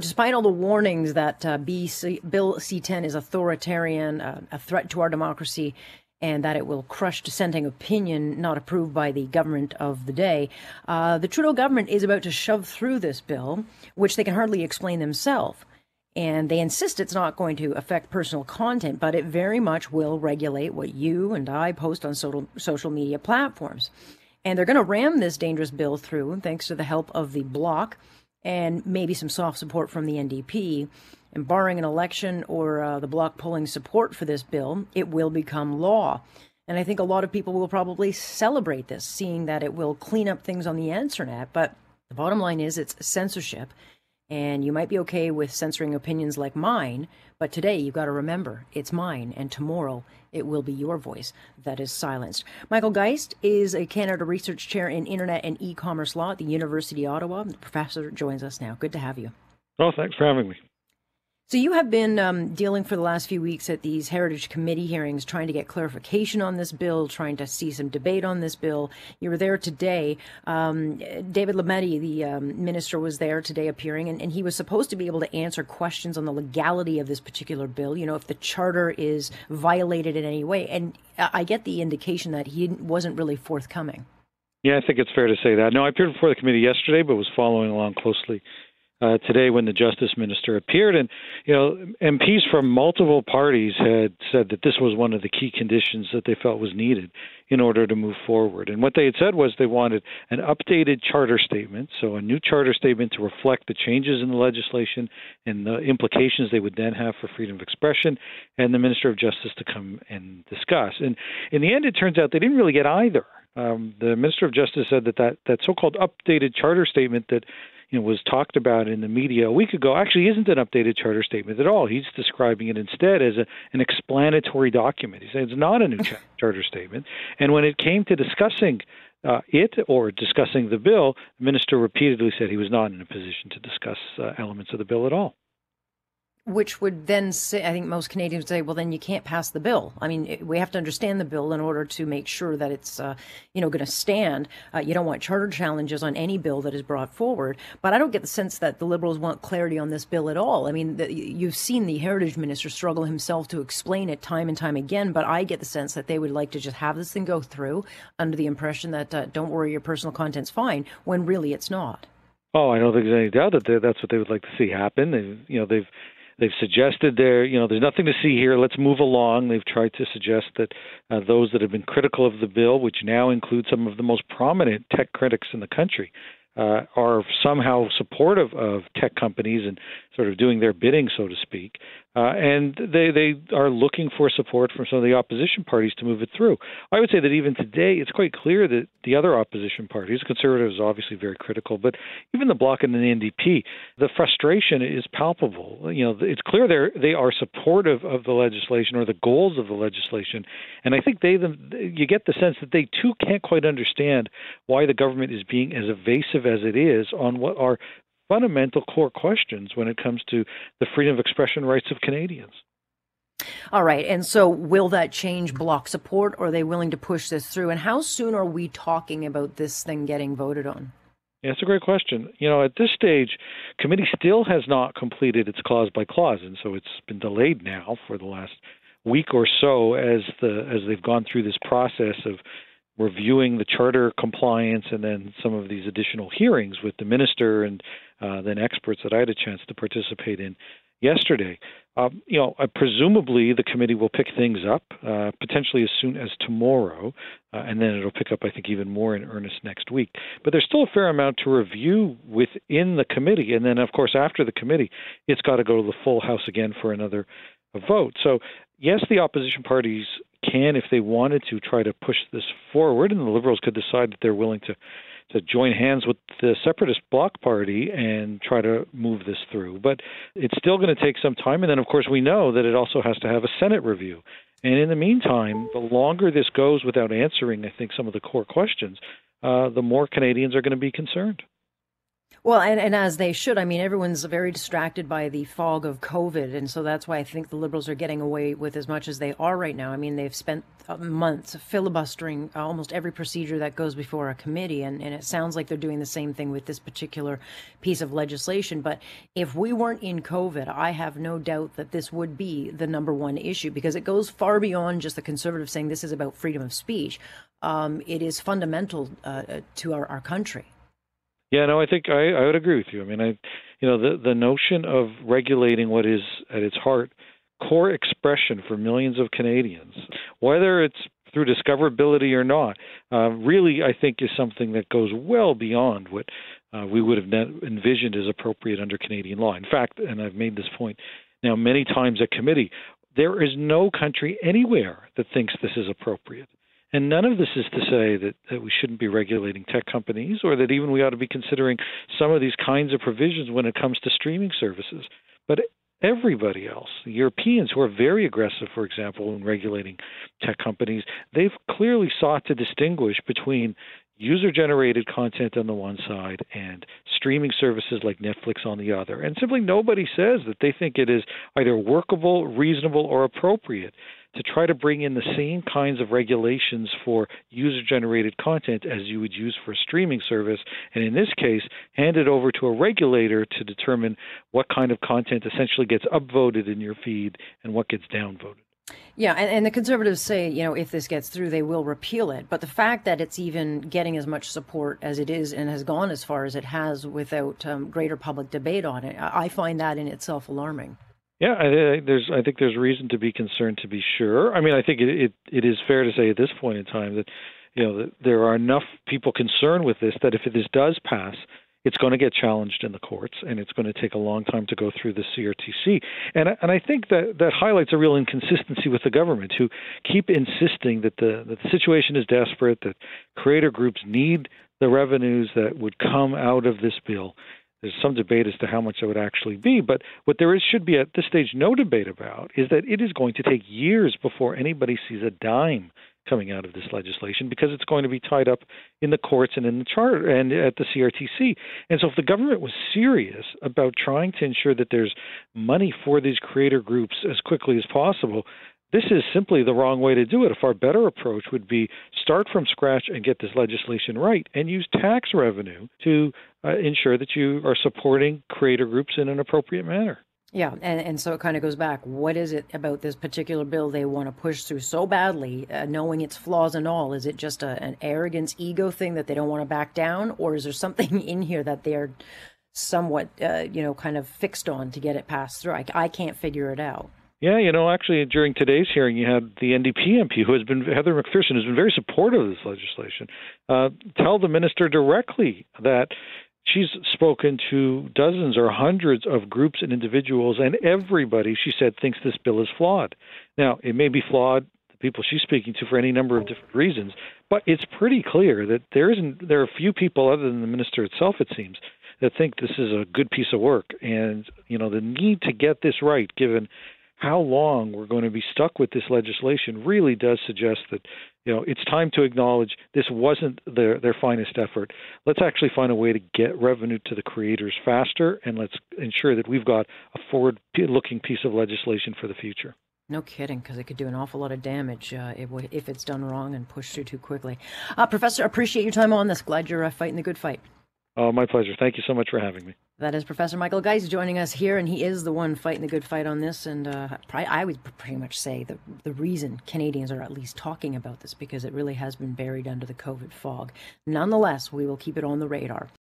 Despite all the warnings that uh, BC, Bill C 10 is authoritarian, uh, a threat to our democracy, and that it will crush dissenting opinion not approved by the government of the day, uh, the Trudeau government is about to shove through this bill, which they can hardly explain themselves. And they insist it's not going to affect personal content, but it very much will regulate what you and I post on social, social media platforms. And they're going to ram this dangerous bill through, thanks to the help of the Bloc and maybe some soft support from the NDP. And barring an election or uh, the Bloc pulling support for this bill, it will become law. And I think a lot of people will probably celebrate this, seeing that it will clean up things on the internet. But the bottom line is it's censorship. And you might be okay with censoring opinions like mine, but today you've got to remember it's mine, and tomorrow it will be your voice that is silenced. Michael Geist is a Canada Research Chair in Internet and E commerce law at the University of Ottawa. The professor joins us now. Good to have you. Oh, thanks for having me. So you have been um, dealing for the last few weeks at these Heritage Committee hearings, trying to get clarification on this bill, trying to see some debate on this bill. You were there today. Um, David Lametti, the um, minister, was there today appearing, and, and, he was supposed to be able to answer questions on the legality of this particular bill. You know, if the charter is violated in any way, and I get the indication that he wasn't really forthcoming. Yeah, I think it's fair to say that. No, I appeared before the committee yesterday, but was following along closely uh, today when the justice minister appeared. And, you know, MPs from multiple parties had said that this was one of the key conditions that they felt was needed in order to move forward. And what they had said was they wanted an updated charter statement, so a new charter statement to reflect the changes in the legislation and the implications they would then have for freedom of expression, and the Minister of Justice to come and discuss. And in the end, it turns out they didn't really get either. Um, the Minister of Justice said that that, that so-called updated charter statement that you know, was talked about in the media a week ago actually isn't an updated charter statement at all. He's describing it instead as a, an explanatory document. He said it's not a new charter statement. And when it came to discussing uh, it or discussing the bill, the minister repeatedly said he was not in a position to discuss uh, elements of the bill at all which would then say, I think most Canadians would say, well, then you can't pass the bill. I mean, we have to understand the bill in order to make sure that it's, uh, you know, going to stand. Uh, you don't want charter challenges on any bill that is brought forward. But I don't get the sense that the Liberals want clarity on this bill at all. I mean, the, you've seen the Heritage Minister struggle himself to explain it time and time again. But I get the sense that they would like to just have this thing go through under the impression that, uh, don't worry, your personal content's fine, when really it's not. Oh, I don't think there's any doubt that that's what they would like to see happen. They, you know, they've They've suggested there, you know, there's nothing to see here. Let's move along. They've tried to suggest that uh, those that have been critical of the bill, which now include some of the most prominent tech critics in the country, uh, are somehow supportive of tech companies and sort of doing their bidding, so to speak. Uh, and they, they are looking for support from some of the opposition parties to move it through. I would say that even today, it's quite clear that the other opposition parties, conservatives, obviously very critical, but even the Bloc and the NDP, the frustration is palpable. You know, it's clear they they are supportive of the legislation or the goals of the legislation, and I think they you get the sense that they too can't quite understand why the government is being as evasive as it is on what are fundamental core questions when it comes to the freedom of expression rights of Canadians. All right. And so will that change Bloc support or are they willing to push this through? And how soon are we talking about this thing getting voted on? Yeah, it's a great question. You know, at this stage, committee still has not completed its clause by clause, and so it's been delayed now for the last week or so as the as they've gone through this process of reviewing the charter compliance and then some of these additional hearings with the minister and uh, then experts that I had a chance to participate in yesterday. Um, you know, uh, presumably the committee will pick things up uh, potentially as soon as tomorrow, uh, and then it'll pick up, I think, even more in earnest next week. But there's still a fair amount to review within the committee, and then, of course, after the committee, it's got to go to the full House again for another vote. So, yes, the opposition parties can, if they wanted to, try to push this forward, and the Liberals could decide that they're willing to to join hands with the separatist Bloc party and try to move this through. But it's still going to take some time. And then, of course, we know that it also has to have a Senate review. And in the meantime, the longer this goes without answering, I think, some of the core questions, uh, the more Canadians are going to be concerned. Well, and, and as they should. I mean, everyone's very distracted by the fog of COVID. And so that's why I think the Liberals are getting away with as much as they are right now. I mean, they've spent uh, months filibustering almost every procedure that goes before a committee. And, and it sounds like they're doing the same thing with this particular piece of legislation. But if we weren't in COVID, I have no doubt that this would be the number one issue because it goes far beyond just the conservative saying this is about freedom of speech. Um, it is fundamental uh, to our, our country. Yeah, no, I think I, I would agree with you. I mean, I, you know, the the notion of regulating what is at its heart core expression for millions of Canadians, whether it's through discoverability or not, uh, really I think is something that goes well beyond what uh, we would have envisioned as appropriate under Canadian law. In fact, and I've made this point now many times at committee, there is no country anywhere that thinks this is appropriate. And none of this is to say that, that we shouldn't be regulating tech companies or that even we ought to be considering some of these kinds of provisions when it comes to streaming services. But everybody else, the Europeans who are very aggressive, for example, in regulating tech companies, they've clearly sought to distinguish between user generated content on the one side and streaming services like Netflix on the other. And simply nobody says that they think it is either workable, reasonable, or appropriate to try to bring in the same kinds of regulations for user generated content as you would use for a streaming service, and in this case, hand it over to a regulator to determine what kind of content essentially gets upvoted in your feed and what gets downvoted. Yeah, and, and, the conservatives say, you know, if this gets through, they will repeal it. But the fact that it's even getting as much support as it is and has gone as far as it has without um, greater public debate on it, I find that in itself alarming. Yeah, I, there's. I think there's reason to be concerned. To be sure, I mean, I think it, it it is fair to say at this point in time that you know that there are enough people concerned with this that if this does pass, it's going to get challenged in the courts, and it's going to take a long time to go through the CRTC. And and I think that that highlights a real inconsistency with the government, who keep insisting that the that the situation is desperate, that creator groups need the revenues that would come out of this bill, there's some debate as to how much it would actually be, but what there is should be at this stage no debate about is that it is going to take years before anybody sees a dime coming out of this legislation because it's going to be tied up in the courts and in the charter and at the CRTC. And so if the government was serious about trying to ensure that there's money for these creator groups as quickly as possible, this is simply the wrong way to do it. A far better approach would be start from scratch and get this legislation right and use tax revenue to uh, ensure that you are supporting creator groups in an appropriate manner. Yeah, and, and so it kind of goes back. What is it about this particular bill they want to push through so badly, uh, knowing its flaws and all? Is it just a, an arrogance, ego thing that they don't want to back down, or is there something in here that they're somewhat, uh, you know, kind of fixed on to get it passed through? I, I can't figure it out. Yeah, you know, actually, during today's hearing, you had the NDP MP, who has been Heather McPherson, has been very supportive of this legislation, uh, tell the minister directly that she's spoken to dozens or hundreds of groups and individuals, and everybody, she said, thinks this bill is flawed. Now, it may be flawed. The people she's speaking to for any number of different reasons, but it's pretty clear that there isn't. There are few people other than the minister itself, it seems, that think this is a good piece of work. And you know, the need to get this right, given how long we're going to be stuck with this legislation really does suggest that you know it's time to acknowledge this wasn't their their finest effort. Let's actually find a way to get revenue to the creators faster, and let's ensure that we've got a forward-looking piece of legislation for the future. No kidding, because it could do an awful lot of damage uh, if, it's done wrong and pushed through too quickly. Uh, Professor, appreciate your time on this. Glad you're uh, fighting the good fight. Oh, my pleasure. Thank you so much for having me. That is Professor Michael Geist joining us here, and he is the one fighting the good fight on this. And uh, I would pretty much say the the reason Canadians are at least talking about this because it really has been buried under the COVID fog. Nonetheless, we will keep it on the radar.